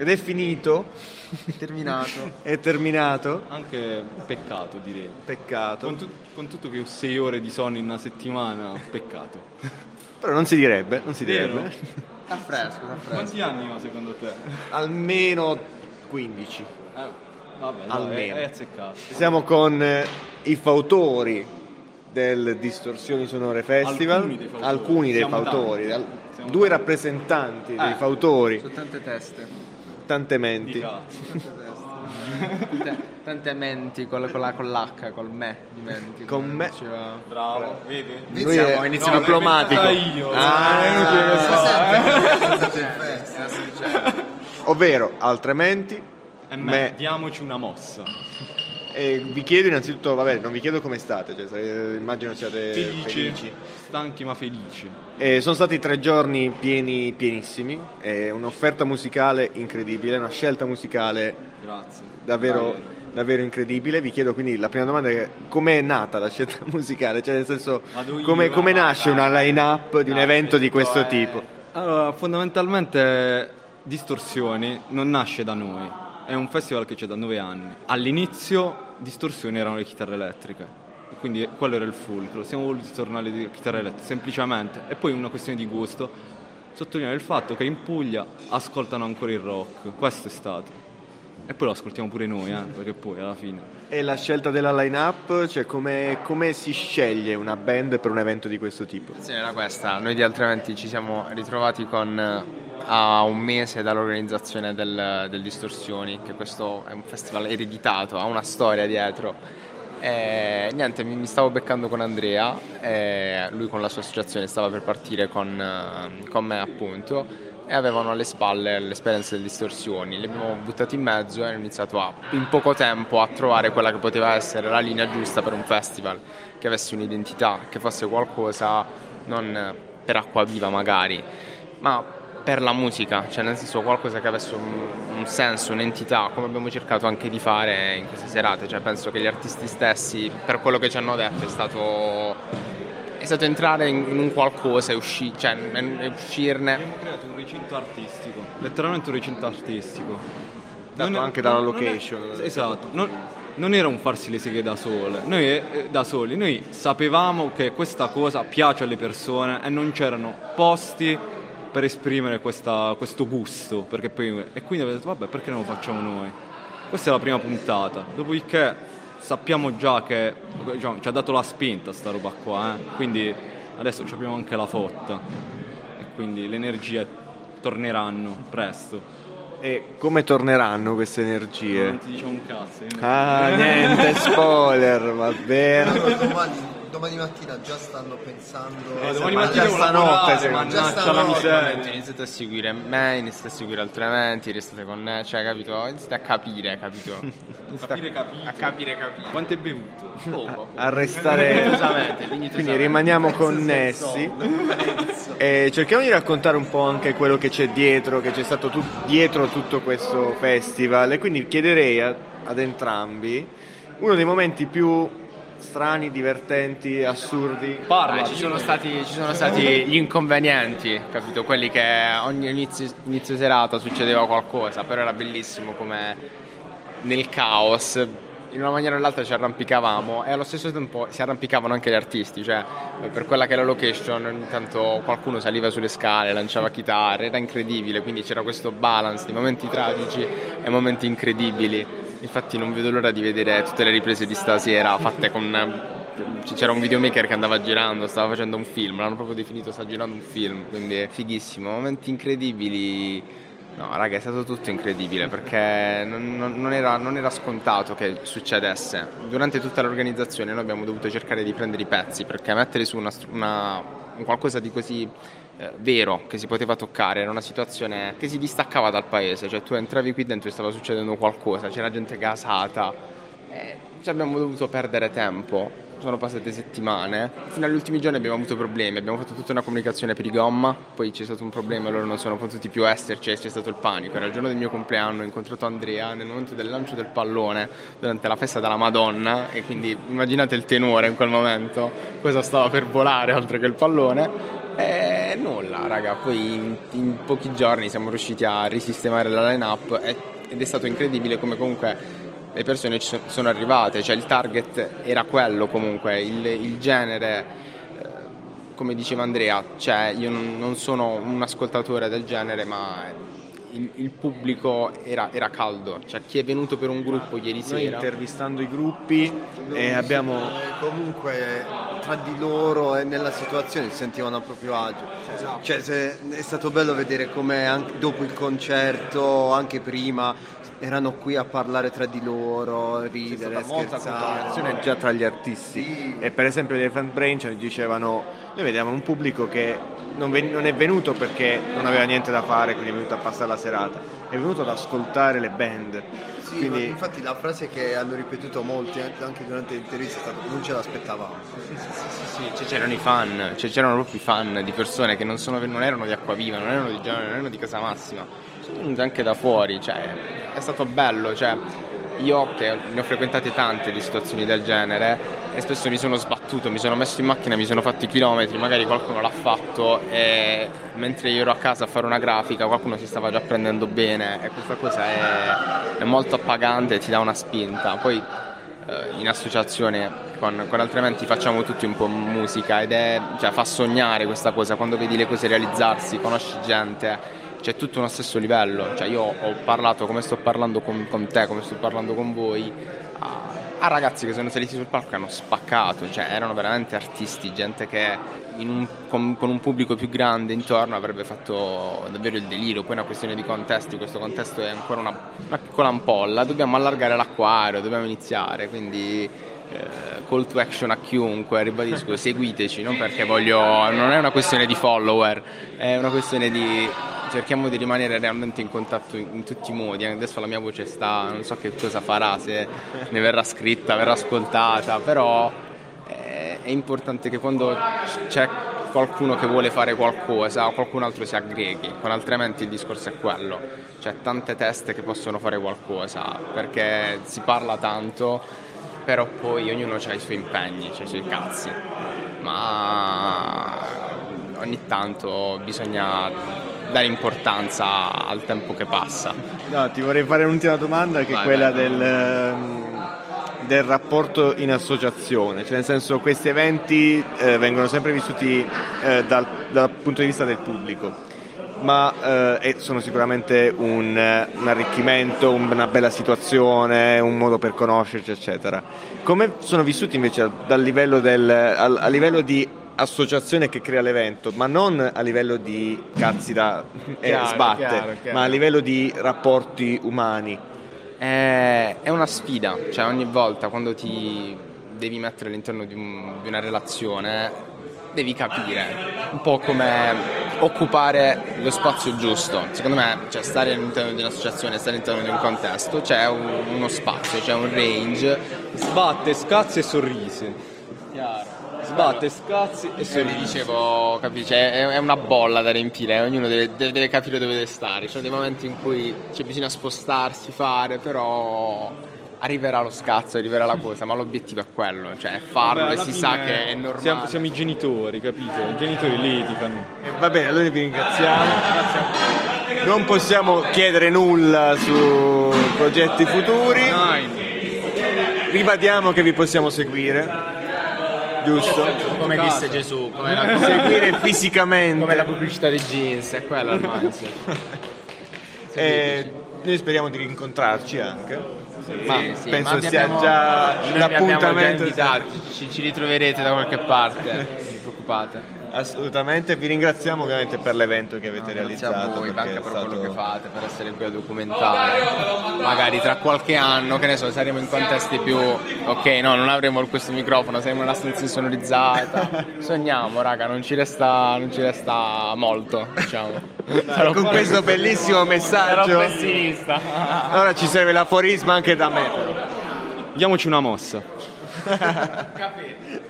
ed è finito, È terminato. è terminato. Anche peccato direi. Peccato. Con, tu- con tutto che ho 6 ore di sonno in una settimana, peccato. Però non si direbbe, non si Vero? direbbe. Sta fresco, sta fresco. Quanti anni ma secondo te? Almeno 15. Eh, vabbè, dai, Almeno. è, è azzeccato. Siamo con eh, i fautori del Distorsioni Sonore Festival, Alcuni dei fautori. alcuni dei fautori, al- due tanti. rappresentanti dei Eh. fautori, Sono tante teste. Tante menti. Tante, menti con, con la- con l'H, col me di menti. Con me. diceva- Bravo, vedi? Lui Siamo è- inizio No, diplomatico. io. Ah. è inutile che so, eh. Ovvero, altre menti, E me. me, diamoci una mossa. E vi chiedo innanzitutto, vabbè, non vi chiedo come state, cioè, se- immagino siate Felici, felici. stanchi ma felici. Eh, sono stati tre giorni pieni, pienissimi, eh, un'offerta musicale incredibile, una scelta musicale davvero, davvero incredibile. Vi chiedo quindi la prima domanda è come è nata la scelta musicale? Cioè nel senso come, come nasce una line-up di un evento di questo è- tipo? Allora, fondamentalmente Distorsioni non nasce da noi, è un festival che c'è da nove anni. All'inizio Distorsioni erano le chitarre elettriche, quindi quello era il fulcro, siamo voluti tornare alle chitarre elettriche, semplicemente. E poi una questione di gusto, sottolineare il fatto che in Puglia ascoltano ancora il rock, questo è stato. E poi lo ascoltiamo pure noi, eh, perché poi alla fine... E la scelta della line-up, cioè come, come si sceglie una band per un evento di questo tipo? Sì, era questa. Noi di altrimenti ci siamo ritrovati con eh, a un mese dall'organizzazione del, del Distorsioni, che questo è un festival ereditato, ha una storia dietro. E niente, mi, stavo beccando con Andrea, lui con la sua associazione stava per partire con, con me appunto e avevano alle spalle l'esperienza delle distorsioni. Li abbiamo buttati in mezzo e hanno iniziato a, in poco tempo a trovare quella che poteva essere la linea giusta per un festival, che avesse un'identità, che fosse qualcosa non per acqua viva magari, ma per la musica, cioè nel senso qualcosa che avesse un, un senso, un'entità, come abbiamo cercato anche di fare in queste serate, cioè penso che gli artisti stessi, per quello che ci hanno detto, è stato, è stato entrare in, in un qualcosa e, usci- cioè, uscirne. Abbiamo creato un recinto artistico, letteralmente un recinto artistico. Dato Non è- anche dalla non- non è- location. esatto, non, non era un farsi le seghe da sole, noi eh, da soli, noi sapevamo che questa cosa piace alle persone e non c'erano posti per esprimere questa- questo gusto, perché poi, e quindi abbiamo detto vabbè perché non lo facciamo noi? Questa è la prima puntata, dopodiché sappiamo già che diciamo, ci ha dato la spinta sta roba qua, eh? quindi adesso ci abbiamo anche la fotta e quindi le energie torneranno presto. E come torneranno queste energie? Non ti diciamo un cazzo. Ah, niente, spoiler, va bene. Domani, mattina già stanno pensando Eh, domani ma mattina già stanotte, secondo me. mannaggia la Già miseria. Iniziate a seguire me, iniziate a seguire altri eventi, restate con me, cioè capito? Iniziate a capire, capito? Iniziate Capire capito. a capire, capire. Quanto è bevuto? Poco. A restare. Quindi rimaniamo connessi e cerchiamo di raccontare un po' anche quello che c'è dietro, che c'è stato tut- dietro tutto questo festival. E quindi chiederei a- ad entrambi uno dei momenti più strani, divertenti, assurdi. Parla. Ci, sono stati, ci sono stati gli inconvenienti, capito? Quelli che ogni inizio, inizio serata succedeva qualcosa, però era bellissimo come nel caos, in una maniera o nell'altra ci arrampicavamo e allo stesso tempo si arrampicavano anche gli artisti, cioè per quella che è la location ogni tanto qualcuno saliva sulle scale, lanciava chitarre, era incredibile, quindi c'era questo balance di momenti tragici e momenti incredibili. Infatti non vedo l'ora di vedere tutte le riprese di stasera fatte con c'era un videomaker che andava girando, stava facendo un film, l'hanno proprio definito sta girando un film, quindi è fighissimo, momenti incredibili. No, raga, è stato tutto incredibile perché non, non- era, non era scontato che succedesse. Durante tutta l'organizzazione noi abbiamo dovuto cercare di prendere i pezzi perché mettere su una, una- un qualcosa di così eh, vero che si poteva toccare era una situazione che si distaccava dal paese, cioè tu entravi qui dentro e stava succedendo qualcosa, c'era gente gasata, e ci abbiamo dovuto perdere tempo. Sono passate settimane. Fino agli ultimi giorni abbiamo avuto problemi. Abbiamo fatto tutta una comunicazione per i gomma. Poi c'è stato un problema, loro non sono potuti più esserci e c'è stato il panico. Era il giorno del mio compleanno, ho incontrato Andrea nel momento del lancio del pallone durante la festa della Madonna. E quindi immaginate il tenore in quel momento, cosa stava per volare oltre che il pallone. E nulla, raga. Poi in, in pochi giorni siamo riusciti a risistemare la line-up ed è stato incredibile come comunque le persone ci so- sono arrivate, cioè il target era quello comunque, il, il genere, eh, come diceva Andrea, cioè io non sono un ascoltatore del genere, ma il, il pubblico era, era caldo, cioè chi è venuto per un gruppo ieri Noi sera. intervistando i gruppi e abbiamo Eh, comunque tra di loro e nella situazione si sentivano a proprio agio. Cioè, se- è stato bello vedere come anche dopo il concerto, anche prima, erano qui a parlare tra di loro, ridere, scherzare. già tra gli artisti. E per esempio gli Elephant Brain ci dicevano noi vediamo un pubblico che non, ven- non è venuto perché non aveva niente da fare quindi è venuto a passare la serata. È venuto ad ascoltare le band. Sì, quindi infatti la frase che hanno ripetuto molti anche anche durante l'intervista è stata non ce l'aspettavamo. Sì, cioè, c'erano i fan, cioè, c'erano proprio i fan di persone che non, sono- non erano di Acquaviva, non erano di Genova, non erano di Casa Massima, anche da fuori, cioè, è stato bello, cioè, io che ne ho frequentate tante di situazioni del genere e spesso mi sono sbattuto, mi sono messo in macchina, mi sono fatto i chilometri, magari qualcuno l'ha fatto e mentre io ero a casa a fare una grafica qualcuno si stava già prendendo bene e questa cosa è, è molto appagante e ti dà una spinta. Poi eh, in associazione con, con altrimenti facciamo tutti un po' musica ed è, cioè, fa sognare questa cosa quando vedi le cose realizzarsi, conosci gente, c'è tutto uno stesso livello. Cioè, io ho parlato come sto parlando con, con te, come sto parlando con voi, a, a ragazzi che sono saliti sul palco e hanno spaccato, cioè erano veramente artisti, gente che un- con, con un pubblico più grande intorno avrebbe fatto davvero il delirio. Poi è una questione di contesti, questo contesto è ancora una, una piccola ampolla, dobbiamo allargare l'acquario, dobbiamo iniziare, quindi eh, call to action a chiunque, ribadisco, seguiteci, non perché voglio, non è una questione di follower, è una questione di cerchiamo di rimanere realmente in contatto in, in tutti i modi, adesso la mia voce sta, non so che cosa farà, se ne verrà scritta, verrà ascoltata, però eh, è importante che quando c'è qualcuno che vuole fare qualcosa, qualcun altro si aggreghi, altrimenti il discorso è quello, c'è tante teste che possono fare qualcosa, perché si parla tanto, però poi ognuno ha i suoi impegni, ha i suoi cazzi, ma ogni tanto bisogna dare importanza al tempo che passa. no, ti vorrei fare un'ultima domanda che è Vai, quella vai. del, ehm, del rapporto in associazione cioè nel senso questi eventi eh, vengono sempre vissuti eh, dal, dal punto di vista del pubblico ma eh, e sono sicuramente un, un arricchimento, un- una bella situazione, un modo per conoscerci, eccetera. Come sono vissuti invece dal livello del, al- a livello di associazione che crea l'evento, ma non a livello di cazzi da eh, Chiaro, sbatte, chiaro, chiaro. ma a livello di rapporti umani? È, è una sfida, cioè ogni volta quando ti devi mettere all'interno di, un- di una relazione devi capire un po' come occupare lo spazio giusto. Secondo me, cioè, stare all'interno di un'associazione, stare all'interno di un contesto, c'è un- uno spazio, c'è un range. Sbatte, scazzi e sorrisi. Sbatte, scazzi e E vi sorrisi. dicevo, capisci, è, è una bolla da riempire, ognuno deve, deve- deve capire dove deve stare. Ci sono dei momenti in cui c'è bisogna spostarsi, fare, però arriverà lo scazzo, arriverà la cosa, ma l'obiettivo è quello, cioè farlo Vabbè, e si sa che è normale. Siamo, siamo i genitori, capito? I genitori litigano. Eh, va bene, allora vi ringraziamo. Non possiamo chiedere nulla su progetti futuri. Ribadiamo che vi possiamo seguire. Giusto? come disse Gesù, come la, Seguire fisicamente. come la pubblicità dei jeans, è quella il mindset. E noi speriamo di rincontrarci anche. ma Sì, sì, penso ma sia abbiamo- già abbiamo già l'appuntamento. invitati, ci, ci ritroverete da qualche parte, non vi preoccupate. Assolutamente, vi ringraziamo ovviamente per l'evento che avete a realizzato. voi anche per quello stato- che fate, per essere qui a documentare. Magari tra qualche anno, che ne so, saremo in contesti più. Ok, no, non avremo questo microfono, saremo in una stanza insonorizzata. Sogniamo, raga, non ci resta, non ci resta molto, diciamo. Sarò Con questo bellissimo Sarò messaggio. pessimista. Ora ci serve l'aforisma anche da me. Diamoci una mossa. Capito.